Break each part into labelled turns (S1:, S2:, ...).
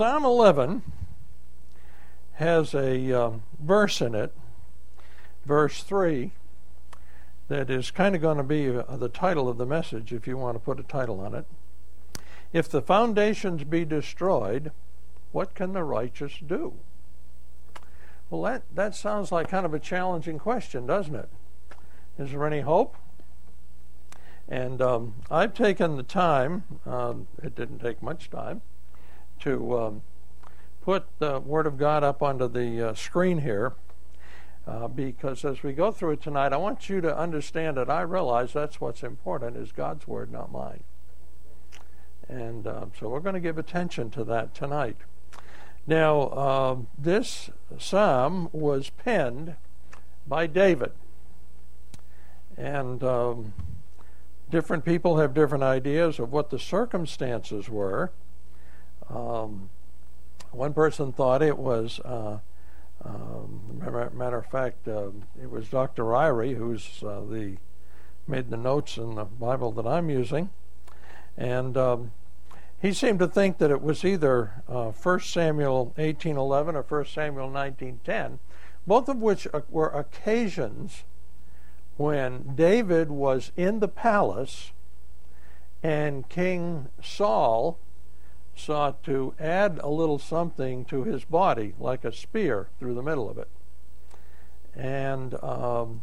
S1: Psalm 11 has a um, verse in it, verse 3, that is kind of going to be uh, the title of the message if you want to put a title on it. If the foundations be destroyed, what can the righteous do? Well, that, that sounds like kind of a challenging question, doesn't it? Is there any hope? And um, I've taken the time, um, it didn't take much time, to um, put the Word of God up onto the uh, screen here. Uh, because as we go through it tonight, I want you to understand that I realize that's what's important is God's Word, not mine. And uh, so we're going to give attention to that tonight. Now, uh, this psalm was penned by David. And um, different people have different ideas of what the circumstances were. Um, one person thought it was, uh, um, matter of fact, uh, it was Dr. Ryrie who's uh, the made the notes in the Bible that I'm using, and um, he seemed to think that it was either uh, 1 Samuel 18:11 or 1 Samuel 19:10, both of which were occasions when David was in the palace and King Saul sought to add a little something to his body, like a spear through the middle of it. And um,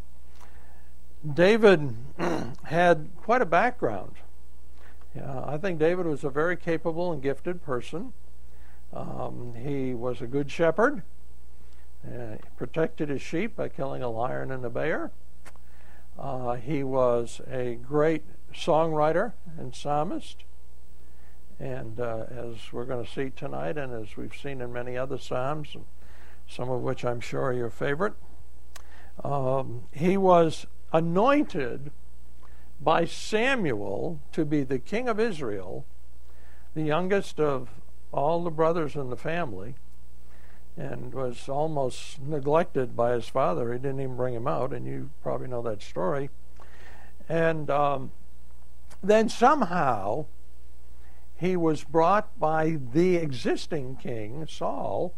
S1: David had quite a background uh, I think David was a very capable and gifted person. Um, he was a good shepherd. Uh, he protected his sheep by killing a lion and a bear. Uh, he was a great songwriter and psalmist. And uh, as we're going to see tonight, and as we've seen in many other psalms, some of which I'm sure are your favorite, um, he was anointed by Samuel to be the king of Israel, the youngest of all the brothers in the family, and was almost neglected by his father. He didn't even bring him out, and you probably know that story. And um, then somehow he was brought by the existing king, Saul,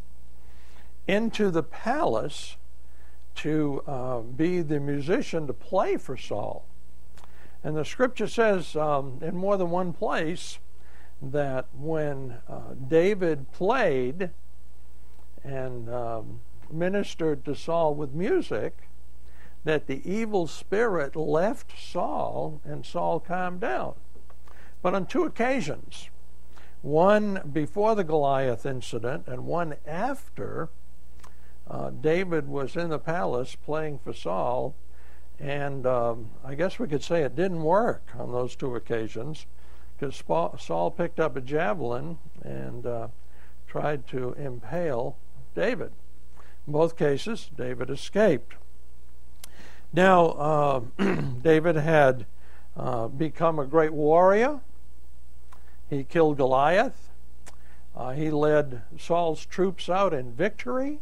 S1: into the palace to uh, be the musician to play for Saul. And the scripture says um, in more than one place that when uh, David played and um, ministered to Saul with music, that the evil spirit left Saul and Saul calmed down. But on two occasions, one before the Goliath incident and one after, uh, David was in the palace playing for Saul and um, I guess we could say it didn't work on those two occasions because Saul picked up a javelin and uh, tried to impale David. In both cases, David escaped. Now, uh, David had uh, become a great warrior. He killed Goliath. Uh, he led Saul's troops out in victory.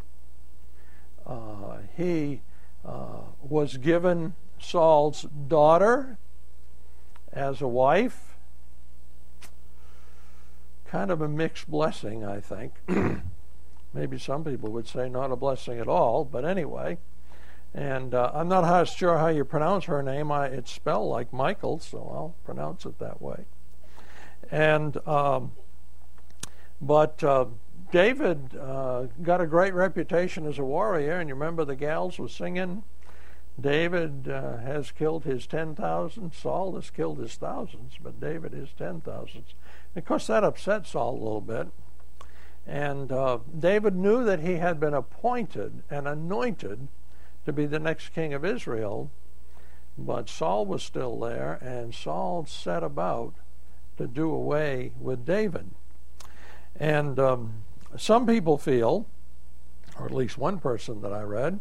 S1: Uh, he uh, was given Saul's daughter as a wife. Kind of a mixed blessing, I think. Maybe some people would say not a blessing at all, but anyway. And uh, I'm not sure how you pronounce her name. I, it's spelled like Michael, so I'll pronounce it that way. And um, but uh, David uh, got a great reputation as a warrior, and you remember the gals were singing. David uh, has killed his ten thousand. Saul has killed his thousands, but David his ten thousands. Of course, that upset Saul a little bit. And uh, David knew that he had been appointed and anointed to be the next king of Israel, but Saul was still there, and Saul set about to do away with David. And um, some people feel, or at least one person that I read,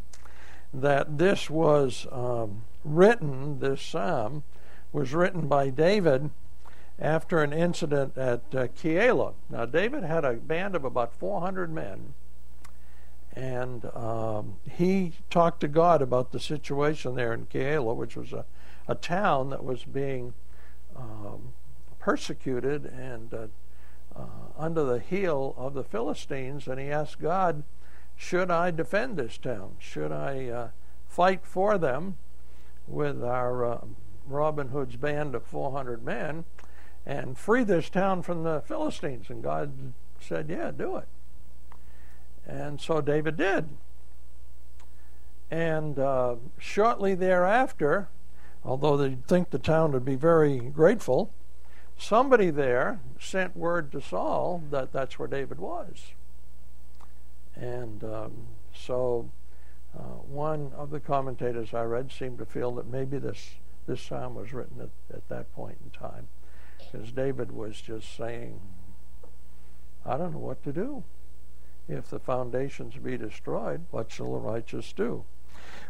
S1: that this was um, written, this psalm was written by David after an incident at uh. Now, David had a band of about 400 men, and um, he talked to God about the situation there in Keilah, which was a, a town that was being um, persecuted and uh, uh, under the heel of the Philistines, and he asked God, Should I defend this town? Should I uh, fight for them with our uh, Robin Hood's band of 400 men and free this town from the Philistines? And God said, Yeah, do it. And so David did. And uh, shortly thereafter, although they'd think the town would be very grateful, somebody there sent word to Saul that that's where David was. And um, so uh, one of the commentators I read seemed to feel that maybe this, this psalm was written at, at that point in time because David was just saying, I don't know what to do. If the foundations be destroyed, what shall the righteous do?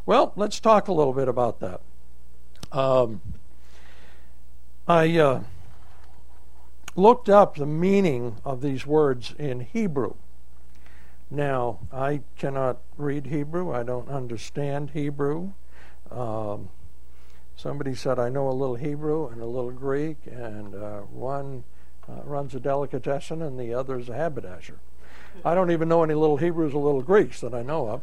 S1: Well, let's talk a little bit about that. Um, I uh, looked up the meaning of these words in Hebrew. Now, I cannot read Hebrew. I don't understand Hebrew. Um, somebody said, I know a little Hebrew and a little Greek, and uh, one uh, runs a delicatessen and the other is a haberdasher. I don't even know any little Hebrews or little Greeks that I know of.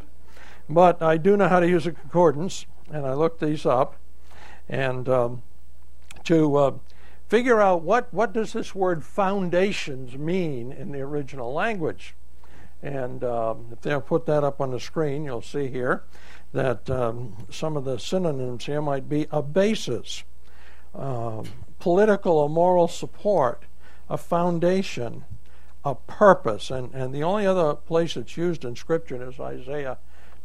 S1: But I do know how to use a concordance, and I looked these up. And um, to uh, figure out what, what does this word foundations mean in the original language. And um, if they'll put that up on the screen, you'll see here that um, some of the synonyms here might be a basis, uh, political or moral support, a foundation, a purpose. And, and the only other place it's used in Scripture is Isaiah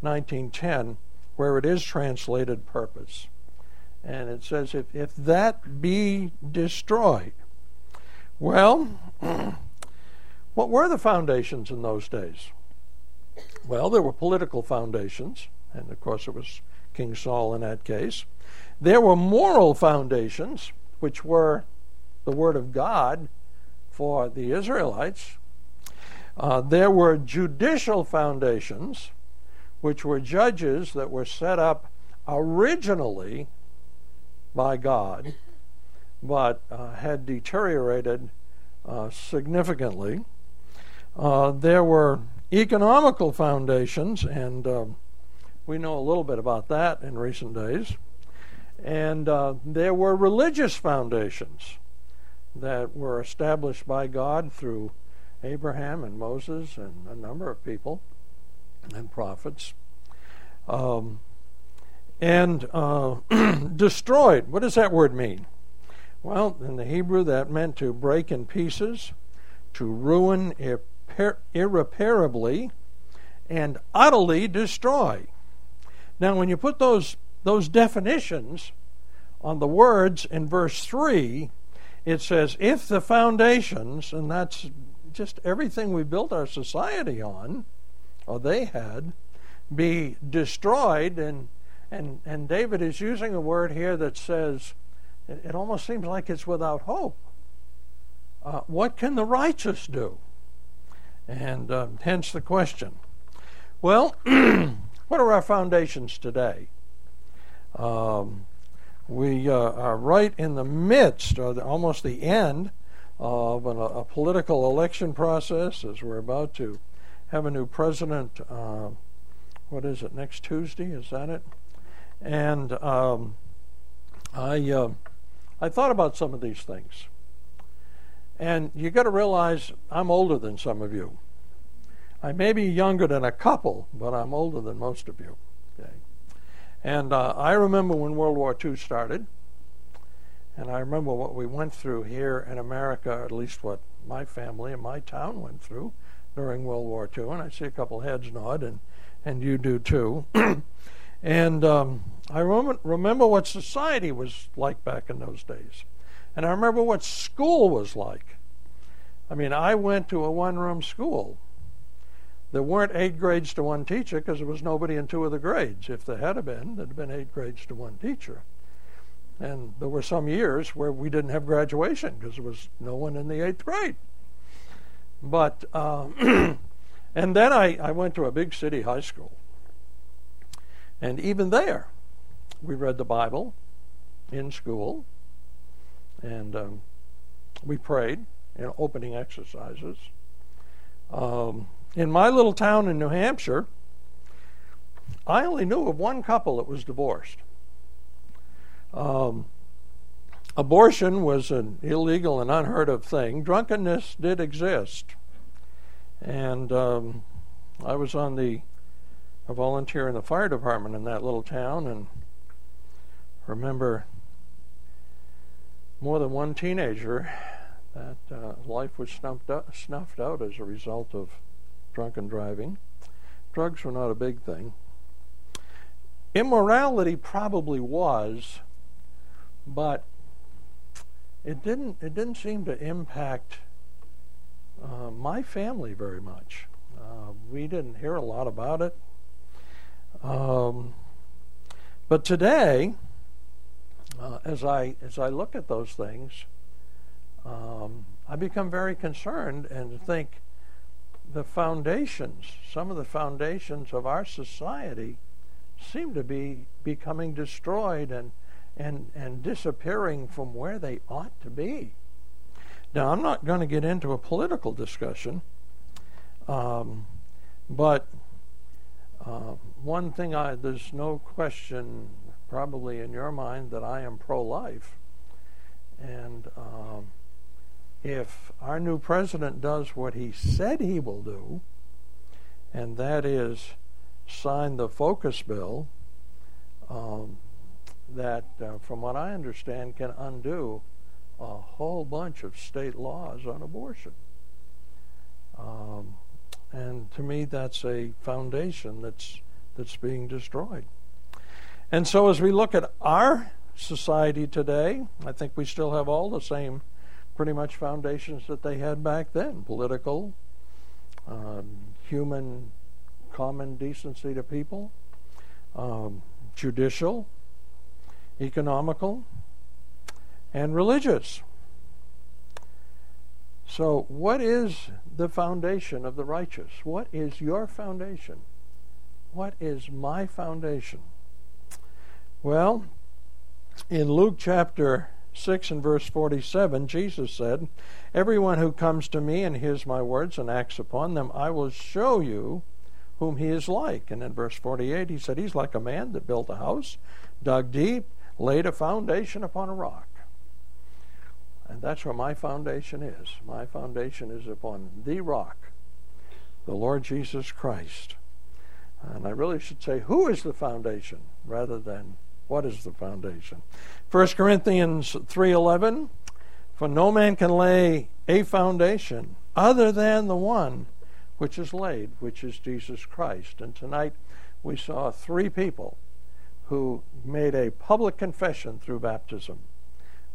S1: 19.10, where it is translated purpose. And it says, if, if that be destroyed, well, what were the foundations in those days? Well, there were political foundations, and of course it was King Saul in that case. There were moral foundations, which were the Word of God for the Israelites. Uh, there were judicial foundations, which were judges that were set up originally by God, but uh, had deteriorated uh, significantly. Uh, there were economical foundations, and um, we know a little bit about that in recent days. And uh, there were religious foundations that were established by God through Abraham and Moses and a number of people and prophets. Um, and uh, destroyed. What does that word mean? Well, in the Hebrew, that meant to break in pieces, to ruin irreparably, and utterly destroy. Now, when you put those those definitions on the words in verse three, it says, "If the foundations," and that's just everything we built our society on, or they had, be destroyed and and, and David is using a word here that says, it, it almost seems like it's without hope. Uh, what can the righteous do? And uh, hence the question. Well, what are our foundations today? Um, we uh, are right in the midst, or the, almost the end, of an, a political election process as we're about to have a new president. Uh, what is it, next Tuesday? Is that it? And um, I, uh, I thought about some of these things. And you got to realize I'm older than some of you. I may be younger than a couple, but I'm older than most of you. Okay? And uh, I remember when World War II started, and I remember what we went through here in America, at least what my family and my town went through during World War II. And I see a couple heads nod, and, and you do too. And um, I remember, remember what society was like back in those days. And I remember what school was like. I mean, I went to a one room school. There weren't eight grades to one teacher because there was nobody in two of the grades. If there had been, there'd have been eight grades to one teacher. And there were some years where we didn't have graduation because there was no one in the eighth grade. But, uh, and then I, I went to a big city high school. And even there, we read the Bible in school, and um, we prayed in opening exercises. Um, in my little town in New Hampshire, I only knew of one couple that was divorced. Um, abortion was an illegal and unheard of thing. Drunkenness did exist. And um, I was on the a volunteer in the fire department in that little town and remember more than one teenager that uh, life was snuffed out, snuffed out as a result of drunken driving. Drugs were not a big thing. Immorality probably was, but it didn't. It didn't seem to impact uh, my family very much. Uh, we didn't hear a lot about it. Um, but today, uh, as I as I look at those things, um, I become very concerned and think the foundations, some of the foundations of our society, seem to be becoming destroyed and and and disappearing from where they ought to be. Now, I'm not going to get into a political discussion, um, but uh, one thing I, there's no question probably in your mind that I am pro life. And um, if our new president does what he said he will do, and that is sign the FOCA bill, um, that, uh, from what I understand, can undo a whole bunch of state laws on abortion. Um, and to me, that's a foundation that's that's being destroyed. And so, as we look at our society today, I think we still have all the same, pretty much foundations that they had back then: political, um, human, common decency to people, um, judicial, economical, and religious. So, what is the foundation of the righteous? What is your foundation? What is my foundation? Well, in Luke chapter 6 and verse 47, Jesus said, Everyone who comes to me and hears my words and acts upon them, I will show you whom he is like. And in verse 48, he said, He's like a man that built a house, dug deep, laid a foundation upon a rock. And that's where my foundation is. My foundation is upon the rock, the Lord Jesus Christ. And I really should say, who is the foundation rather than what is the foundation. 1 Corinthians 3:11 For no man can lay a foundation other than the one which is laid, which is Jesus Christ. And tonight we saw three people who made a public confession through baptism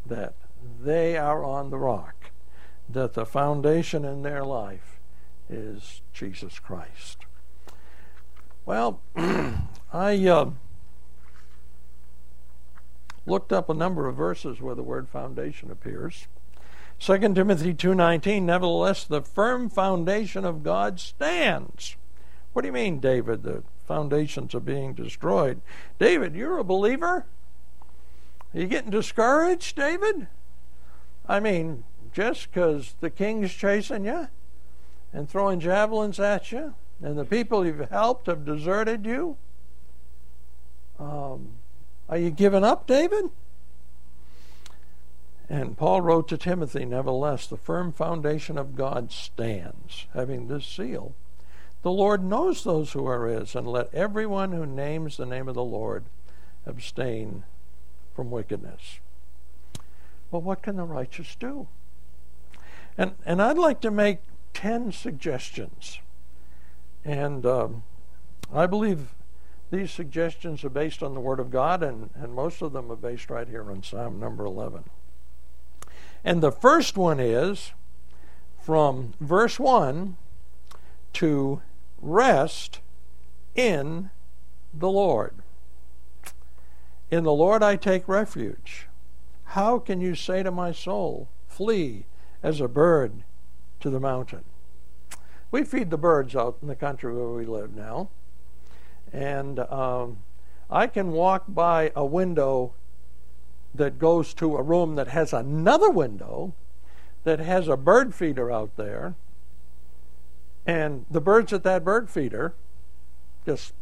S1: that they are on the rock, that the foundation in their life is Jesus Christ. Well, I uh, looked up a number of verses where the word foundation appears. 2 Timothy 2:19 Nevertheless the firm foundation of God stands. What do you mean, David? The foundations are being destroyed. David, you're a believer? Are you getting discouraged, David? I mean, just because the king's chasing you and throwing javelins at you, and the people you've helped have deserted you, um, are you giving up, David? And Paul wrote to Timothy, nevertheless, the firm foundation of God stands, having this seal. The Lord knows those who are his, and let everyone who names the name of the Lord abstain from wickedness. Well, what can the righteous do? And, and I'd like to make 10 suggestions. And um, I believe these suggestions are based on the Word of God, and, and most of them are based right here on Psalm number 11. And the first one is from verse 1 to rest in the Lord. In the Lord I take refuge. How can you say to my soul, Flee as a bird to the mountain? We feed the birds out in the country where we live now. And um, I can walk by a window that goes to a room that has another window that has a bird feeder out there, and the birds at that bird feeder just.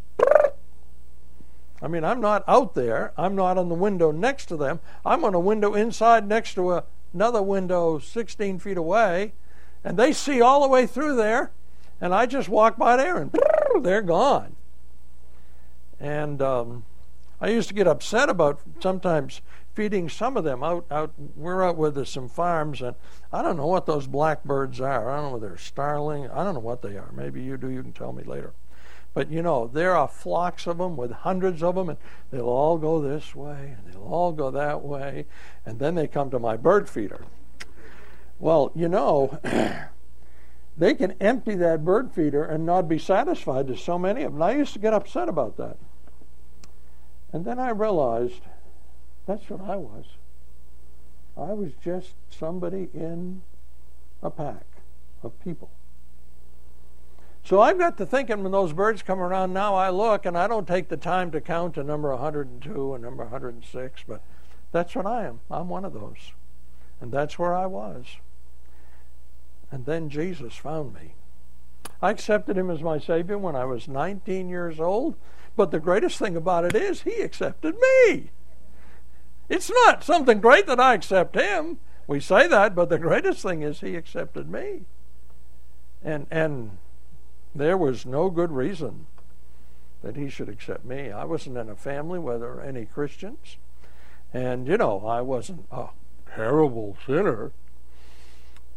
S1: I mean, I'm not out there. I'm not on the window next to them. I'm on a window inside next to a, another window 16 feet away, and they see all the way through there, and I just walk by there and they're gone. And um, I used to get upset about sometimes feeding some of them out. Out we're out with some farms, and I don't know what those blackbirds are. I don't know whether they're starling. I don't know what they are. Maybe you do. You can tell me later. But you know, there are flocks of them with hundreds of them, and they'll all go this way, and they'll all go that way, and then they come to my bird feeder. Well, you know, they can empty that bird feeder and not be satisfied. There's so many of them. I used to get upset about that. And then I realized that's what I was. I was just somebody in a pack of people. So I've got to thinking when those birds come around now, I look and I don't take the time to count a number 102 and number 106, but that's what I am. I'm one of those. And that's where I was. And then Jesus found me. I accepted him as my Savior when I was 19 years old. But the greatest thing about it is he accepted me. It's not something great that I accept him. We say that, but the greatest thing is he accepted me. And and there was no good reason that he should accept me. I wasn't in a family where there were any Christians. And you know, I wasn't a terrible sinner.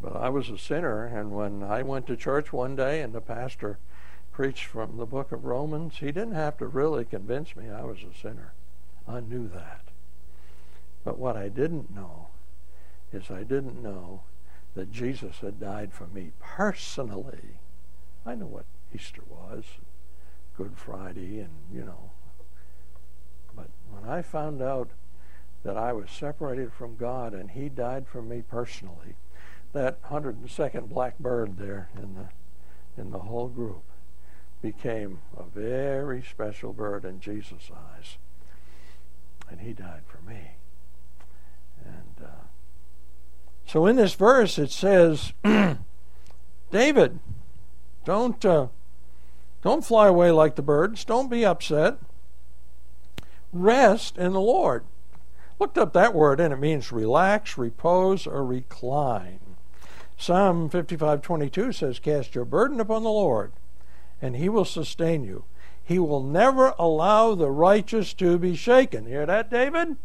S1: But I was a sinner, and when I went to church one day and the pastor preached from the book of Romans, he didn't have to really convince me I was a sinner. I knew that. But what I didn't know is I didn't know that Jesus had died for me personally. I knew what Easter was, Good Friday, and you know. But when I found out that I was separated from God and He died for me personally, that 102nd black bird there in the in the whole group became a very special bird in Jesus' eyes. And he died for me. And uh, so in this verse it says, David, don't uh, don't fly away like the birds. Don't be upset. Rest in the Lord. Looked up that word and it means relax, repose, or recline. Psalm 55:22 says, "Cast your burden upon the Lord, and he will sustain you. He will never allow the righteous to be shaken. Hear that, David?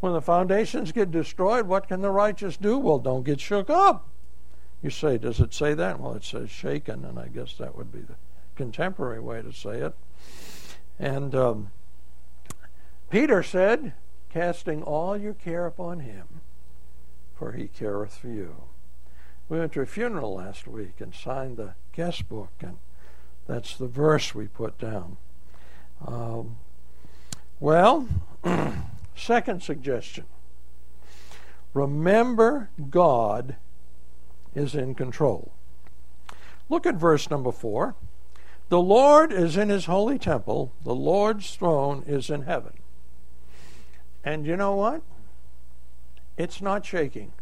S1: When the foundations get destroyed, what can the righteous do? Well, don't get shook up. You say, does it say that? Well, it says shaken, and I guess that would be the contemporary way to say it. And um, Peter said, casting all your care upon him, for he careth for you. We went to a funeral last week and signed the guest book, and that's the verse we put down. Um, well, second suggestion remember God is in control. Look at verse number four. The Lord is in his holy temple, the Lord's throne is in heaven. And you know what? It's not shaking.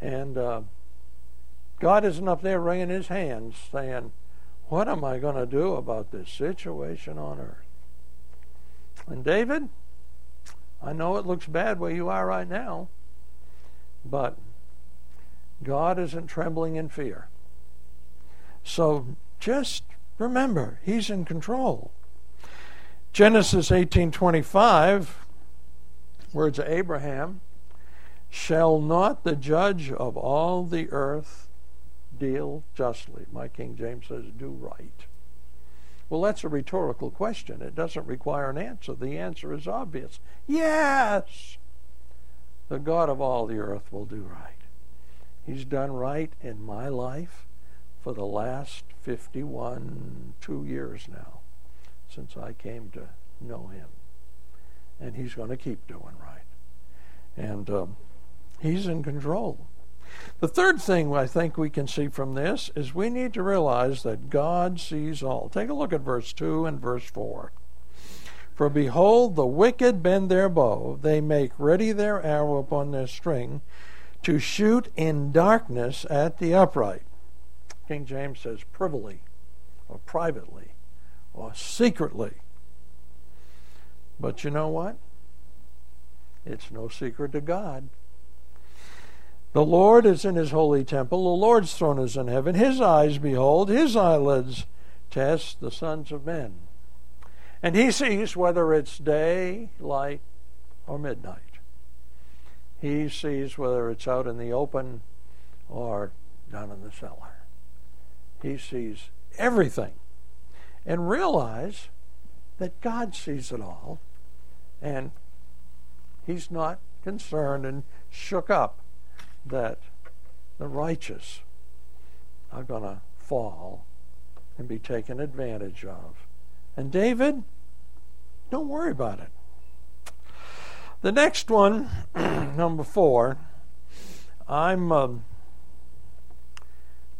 S1: And uh, God isn't up there wringing his hands saying, What am I going to do about this situation on earth? And David, I know it looks bad where you are right now, but God isn't trembling in fear. So just remember, He's in control. Genesis 18:25, words of Abraham, shall not the judge of all the earth deal justly. My King James says, do right. Well, that's a rhetorical question. It doesn't require an answer. The answer is obvious. Yes! The God of all the earth will do right. He's done right in my life for the last 51, two years now, since I came to know him. And he's going to keep doing right. And um, he's in control. The third thing I think we can see from this is we need to realize that God sees all. Take a look at verse 2 and verse 4. For behold, the wicked bend their bow, they make ready their arrow upon their string, to shoot in darkness at the upright. King James says privily, or privately, or secretly. But you know what? It's no secret to God. The Lord is in his holy temple. The Lord's throne is in heaven. His eyes behold, his eyelids test the sons of men. And he sees whether it's day, light, or midnight. He sees whether it's out in the open or down in the cellar. He sees everything. And realize that God sees it all and he's not concerned and shook up that the righteous are going to fall and be taken advantage of. And David, don't worry about it. The next one, number four, I'm, um,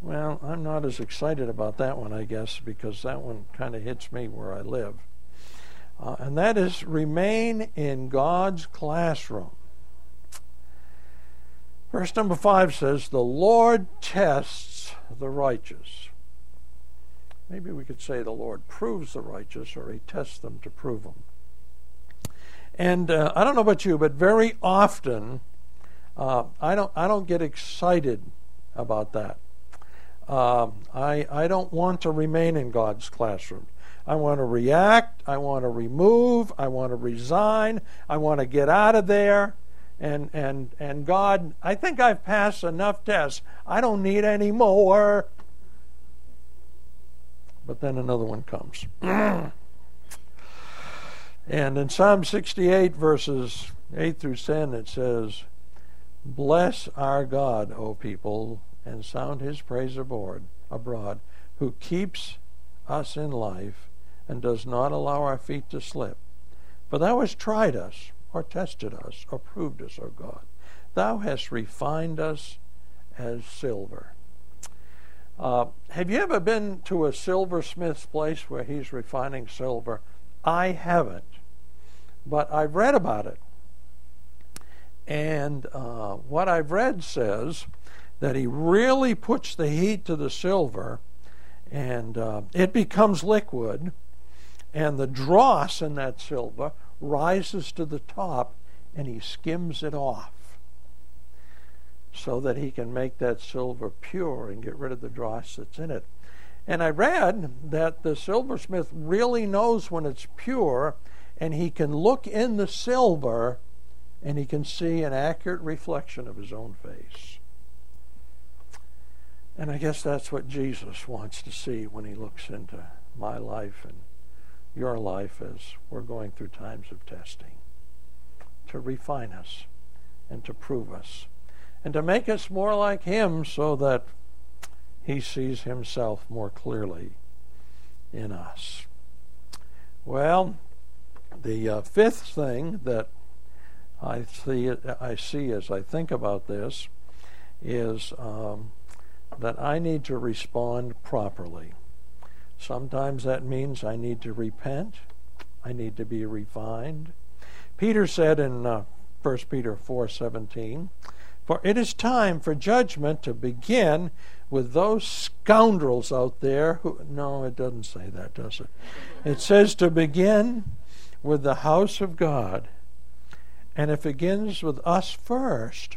S1: well, I'm not as excited about that one, I guess, because that one kind of hits me where I live. Uh, and that is remain in God's classroom. Verse number five says, The Lord tests the righteous. Maybe we could say the Lord proves the righteous, or he tests them to prove them. And uh, I don't know about you, but very often uh, I don't I don't get excited about that. Uh, I I don't want to remain in God's classroom. I want to react. I want to remove. I want to resign. I want to get out of there. And and and God, I think I've passed enough tests. I don't need any more. But then another one comes. And in Psalm 68, verses 8 through 10, it says, Bless our God, O people, and sound his praise abroad, abroad, who keeps us in life and does not allow our feet to slip. For thou hast tried us, or tested us, or proved us, O God. Thou hast refined us as silver. Uh, have you ever been to a silversmith's place where he's refining silver? I haven't but I've read about it. And uh, what I've read says that he really puts the heat to the silver and uh, it becomes liquid, and the dross in that silver rises to the top and he skims it off so that he can make that silver pure and get rid of the dross that's in it. And I read that the silversmith really knows when it's pure and he can look in the silver and he can see an accurate reflection of his own face. And I guess that's what Jesus wants to see when he looks into my life and your life as we're going through times of testing. To refine us and to prove us and to make us more like him so that he sees himself more clearly in us. Well, the uh, fifth thing that I see, I see as I think about this is um, that I need to respond properly. Sometimes that means I need to repent. I need to be refined. Peter said in uh, 1 Peter 4:17, "For it is time for judgment to begin with those scoundrels out there who no, it doesn't say that, does it? It says to begin with the house of God, and if it begins with us first,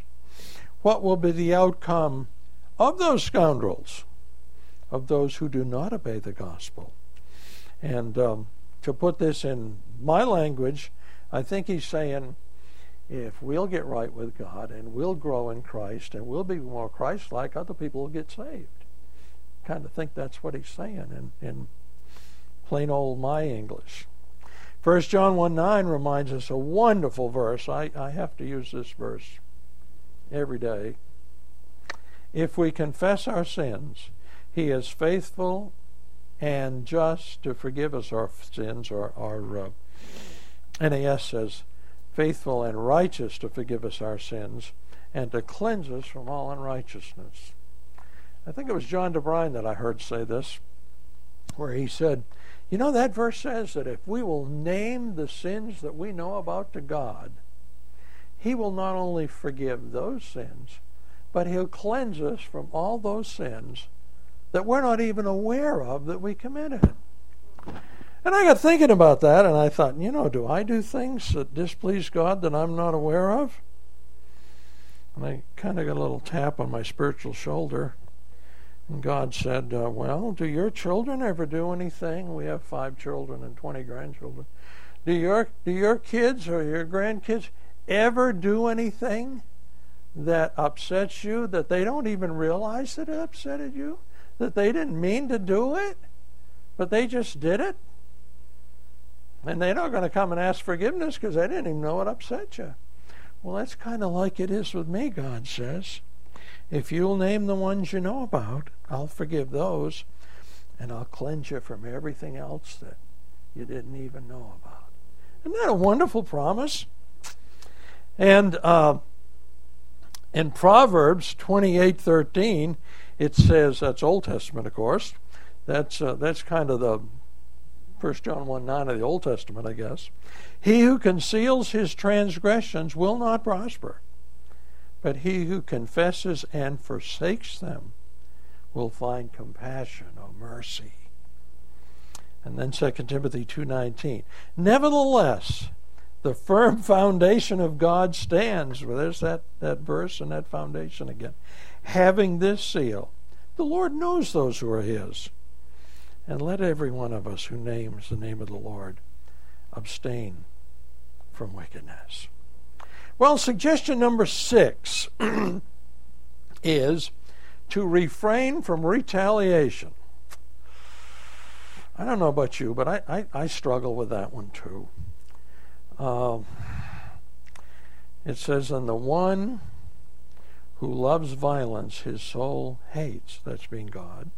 S1: what will be the outcome of those scoundrels, of those who do not obey the gospel? And um, to put this in my language, I think he's saying, if we'll get right with God and we'll grow in Christ and we'll be more Christ like, other people will get saved. Kind of think that's what he's saying in, in plain old my English. 1 John 1 9 reminds us a wonderful verse. I, I have to use this verse every day. If we confess our sins, he is faithful and just to forgive us our sins. Or our uh, NAS says, faithful and righteous to forgive us our sins and to cleanse us from all unrighteousness. I think it was John DeBrine that I heard say this, where he said, you know, that verse says that if we will name the sins that we know about to God, He will not only forgive those sins, but He'll cleanse us from all those sins that we're not even aware of that we committed. And I got thinking about that, and I thought, you know, do I do things that displease God that I'm not aware of? And I kind of got a little tap on my spiritual shoulder. And God said, uh, Well, do your children ever do anything? We have five children and 20 grandchildren. Do your, do your kids or your grandkids ever do anything that upsets you that they don't even realize that it upset you? That they didn't mean to do it, but they just did it? And they're not going to come and ask forgiveness because they didn't even know it upset you. Well, that's kind of like it is with me, God says. If you'll name the ones you know about, I'll forgive those, and I'll cleanse you from everything else that you didn't even know about. Isn't that a wonderful promise? And uh, in Proverbs 28:13, it says that's Old Testament, of course. That's uh, that's kind of the First John 1 9 of the Old Testament, I guess. He who conceals his transgressions will not prosper, but he who confesses and forsakes them will find compassion or mercy. And then 2 Timothy 2:19. Nevertheless, the firm foundation of God stands. Well, there's that, that verse and that foundation again. Having this seal, the Lord knows those who are his. And let every one of us who names the name of the Lord abstain from wickedness. Well, suggestion number six is to refrain from retaliation. I don't know about you, but I, I, I struggle with that one too. Um, it says, And the one who loves violence, his soul hates. That's being God.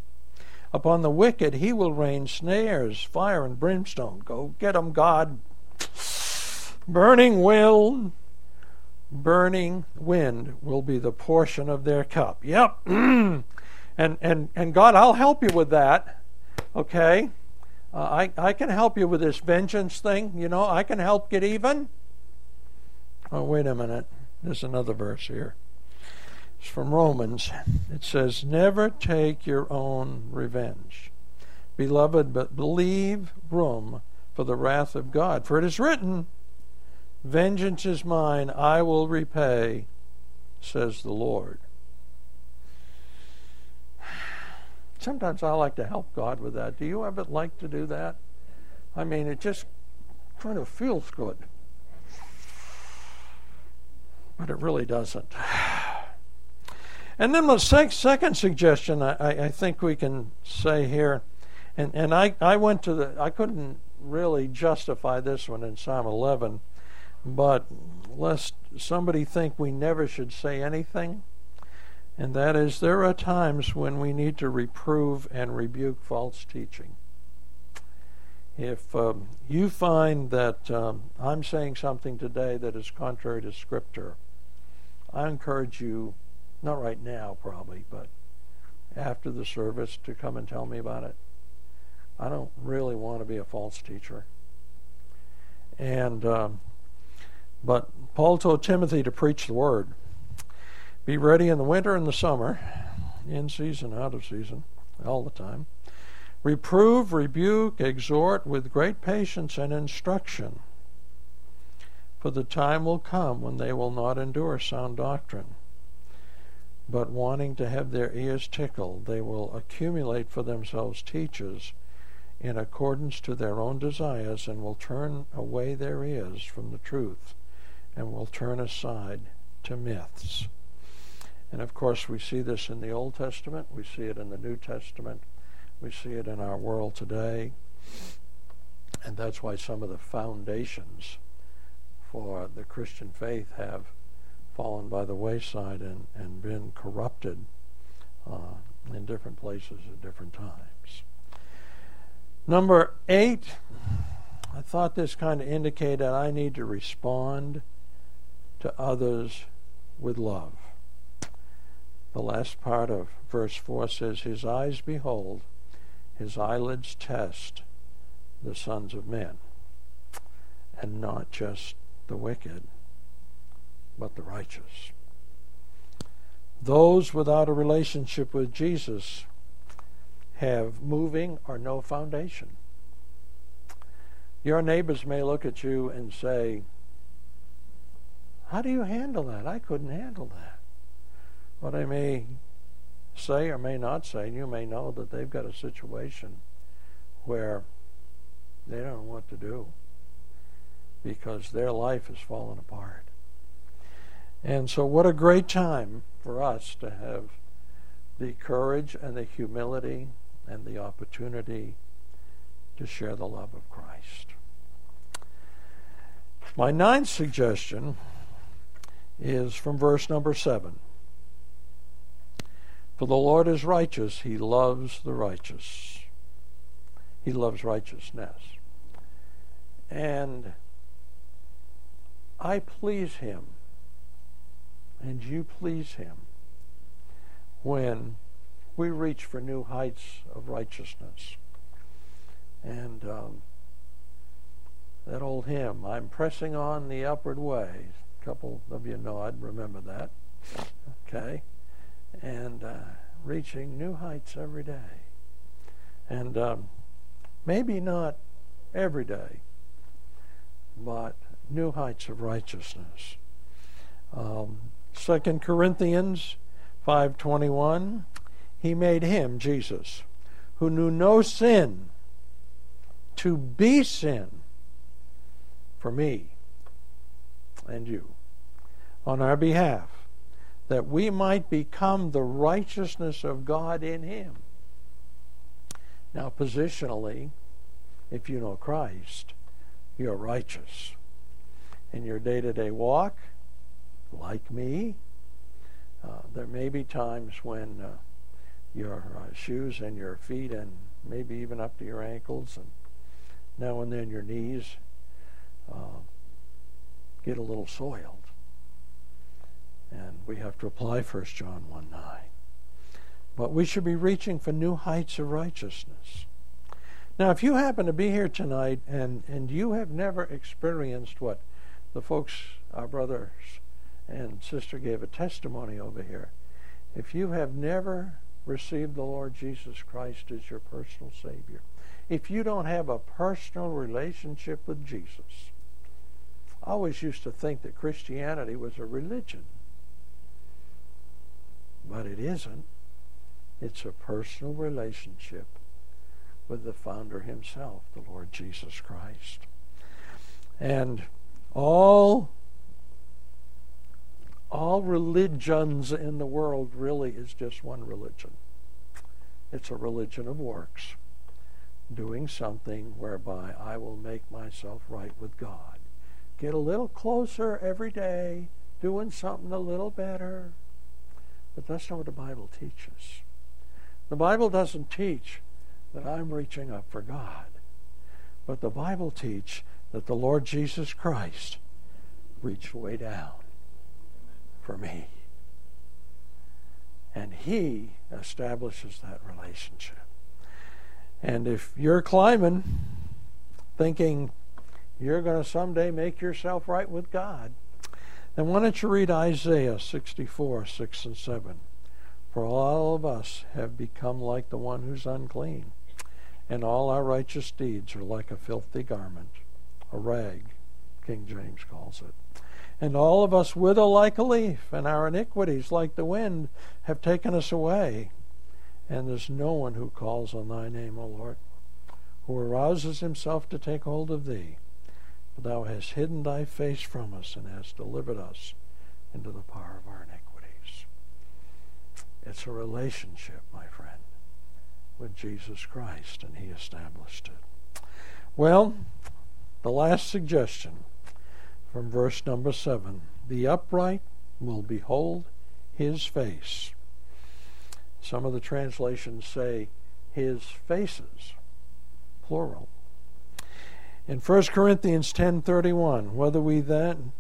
S1: Upon the wicked he will rain snares, fire, and brimstone. Go get 'em, God. Burning will, burning wind will be the portion of their cup. Yep. and, and, and God, I'll help you with that. Okay? Uh, I, I can help you with this vengeance thing. You know, I can help get even. Oh, wait a minute. There's another verse here. It's from Romans. It says, Never take your own revenge. Beloved, but leave room for the wrath of God. For it is written, Vengeance is mine, I will repay, says the Lord. Sometimes I like to help God with that. Do you ever like to do that? I mean, it just kind of feels good. But it really doesn't. And then the second suggestion I, I think we can say here, and, and I, I went to the, I couldn't really justify this one in Psalm 11, but lest somebody think we never should say anything, and that is there are times when we need to reprove and rebuke false teaching. If um, you find that um, I'm saying something today that is contrary to Scripture, I encourage you not right now, probably, but after the service to come and tell me about it. I don't really want to be a false teacher. And um, but Paul told Timothy to preach the word. Be ready in the winter and the summer, in season, out of season, all the time. Reprove, rebuke, exhort with great patience and instruction. For the time will come when they will not endure sound doctrine but wanting to have their ears tickled, they will accumulate for themselves teachers in accordance to their own desires and will turn away their ears from the truth and will turn aside to myths. And of course, we see this in the Old Testament, we see it in the New Testament, we see it in our world today. And that's why some of the foundations for the Christian faith have fallen by the wayside and, and been corrupted uh, in different places at different times. Number eight, I thought this kind of indicated I need to respond to others with love. The last part of verse 4 says, His eyes behold, his eyelids test the sons of men, and not just the wicked but the righteous. Those without a relationship with Jesus have moving or no foundation. Your neighbors may look at you and say, How do you handle that? I couldn't handle that. What I may say or may not say, and you may know that they've got a situation where they don't know what to do because their life has fallen apart. And so, what a great time for us to have the courage and the humility and the opportunity to share the love of Christ. My ninth suggestion is from verse number seven. For the Lord is righteous, he loves the righteous. He loves righteousness. And I please him, and you please him when we reach for new heights of righteousness. And um, that old hymn, I'm pressing on the upward way. A couple of you know I'd remember that. Okay? And uh, reaching new heights every day. And um, maybe not every day, but new heights of righteousness. Um, 2 Corinthians 5.21 he made him, Jesus, who knew no sin, to be sin for me and you on our behalf, that we might become the righteousness of God in him. Now, positionally, if you know Christ, you're righteous. In your day to day walk, like me, uh, there may be times when uh, your uh, shoes and your feet and maybe even up to your ankles and now and then your knees uh, get a little soiled. And we have to apply 1 John 1 9. But we should be reaching for new heights of righteousness. Now, if you happen to be here tonight and, and you have never experienced what the folks, our brothers and sister gave a testimony over here, if you have never received the Lord Jesus Christ as your personal Savior, if you don't have a personal relationship with Jesus, I always used to think that Christianity was a religion. But it isn't. It's a personal relationship with the founder himself, the Lord Jesus Christ. And all all religions in the world really is just one religion. It's a religion of works, doing something whereby I will make myself right with God. Get a little closer every day, doing something a little better. But that's not what the Bible teaches. The Bible doesn't teach that I'm reaching up for God. But the Bible teaches that the Lord Jesus Christ reached way down for me. And He establishes that relationship. And if you're climbing, thinking you're going to someday make yourself right with God, then why don't you read Isaiah 64, 6 and 7? For all of us have become like the one who's unclean, and all our righteous deeds are like a filthy garment, a rag, King James calls it. And all of us wither like a leaf, and our iniquities, like the wind, have taken us away. And there's no one who calls on thy name, O Lord, who arouses himself to take hold of thee. But thou hast hidden thy face from us, and hast delivered us into the power of our iniquities. It's a relationship, my friend, with Jesus Christ, and he established it. Well, the last suggestion from verse number 7 The upright will behold his face. Some of the translations say his faces, plural. In 1 Corinthians 10:31, whether we then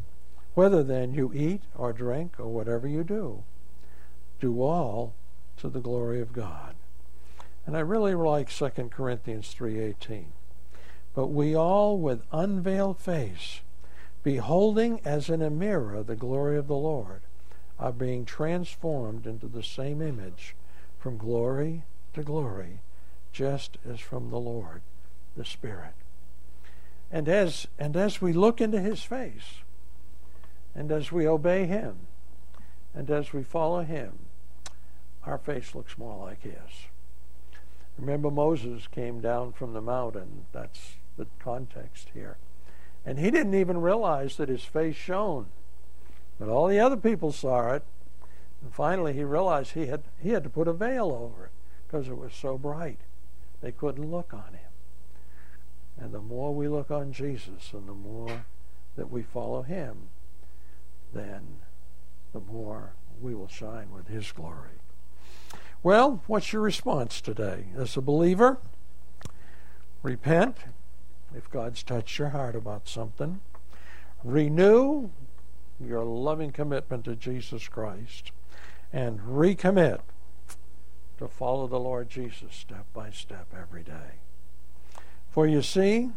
S1: whether then you eat or drink or whatever you do, do all to the glory of God. And I really like 2 Corinthians 3:18. But we all with unveiled face beholding as in a mirror the glory of the Lord, are being transformed into the same image from glory to glory, just as from the Lord, the Spirit. And as, and as we look into his face, and as we obey him, and as we follow him, our face looks more like his. Remember, Moses came down from the mountain. That's the context here. And he didn't even realize that his face shone. But all the other people saw it. And finally, he realized he had, he had to put a veil over it because it was so bright. They couldn't look on him. And the more we look on Jesus and the more that we follow him, then the more we will shine with his glory. Well, what's your response today? As a believer, repent if God's touched your heart about something. Renew your loving commitment to Jesus Christ and recommit to follow the Lord Jesus step by step every day. For you see,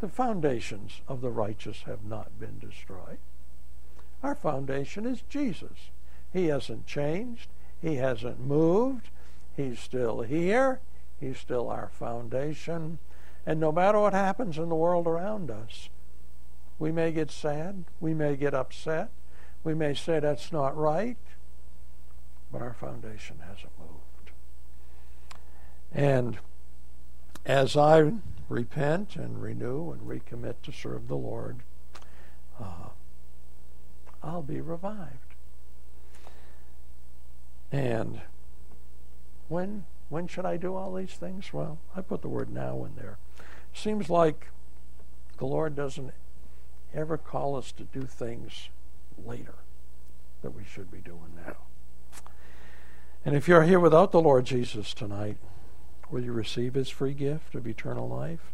S1: the foundations of the righteous have not been destroyed. Our foundation is Jesus. He hasn't changed. He hasn't moved. He's still here. He's still our foundation. And no matter what happens in the world around us, we may get sad. We may get upset. We may say that's not right. But our foundation hasn't moved. And as I repent and renew and recommit to serve the Lord, uh, I'll be revived. And when when should I do all these things? Well, I put the word now in there. Seems like the Lord doesn't ever call us to do things later that we should be doing now. And if you're here without the Lord Jesus tonight, will you receive his free gift of eternal life?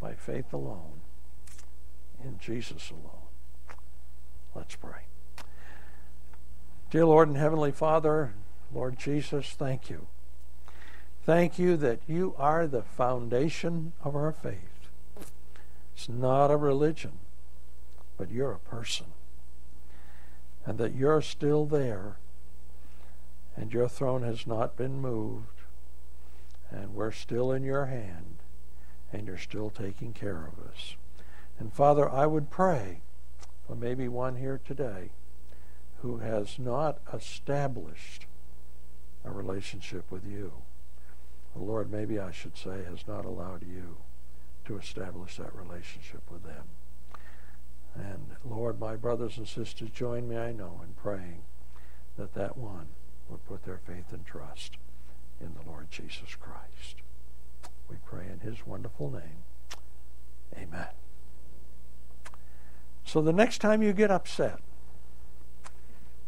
S1: By faith alone, in Jesus alone. Let's pray. Dear Lord and Heavenly Father, Lord Jesus, thank you. Thank you that you are the foundation of our faith. It's not a religion, but you're a person. And that you're still there, and your throne has not been moved, and we're still in your hand, and you're still taking care of us. And Father, I would pray for maybe one here today who has not established a relationship with you. The Lord, maybe I should say, has not allowed you to establish that relationship with them. And Lord, my brothers and sisters, join me, I know, in praying that that one would put their faith and trust in the Lord Jesus Christ. We pray in his wonderful name. Amen. So the next time you get upset,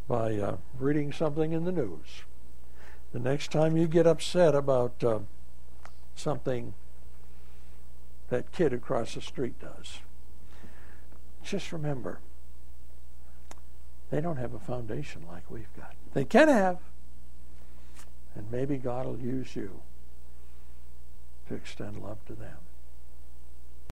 S1: by uh, reading something in the news. The next time you get upset about uh, something that kid across the street does, just remember they don't have a foundation like we've got. They can have, and maybe God will use you to extend love to them.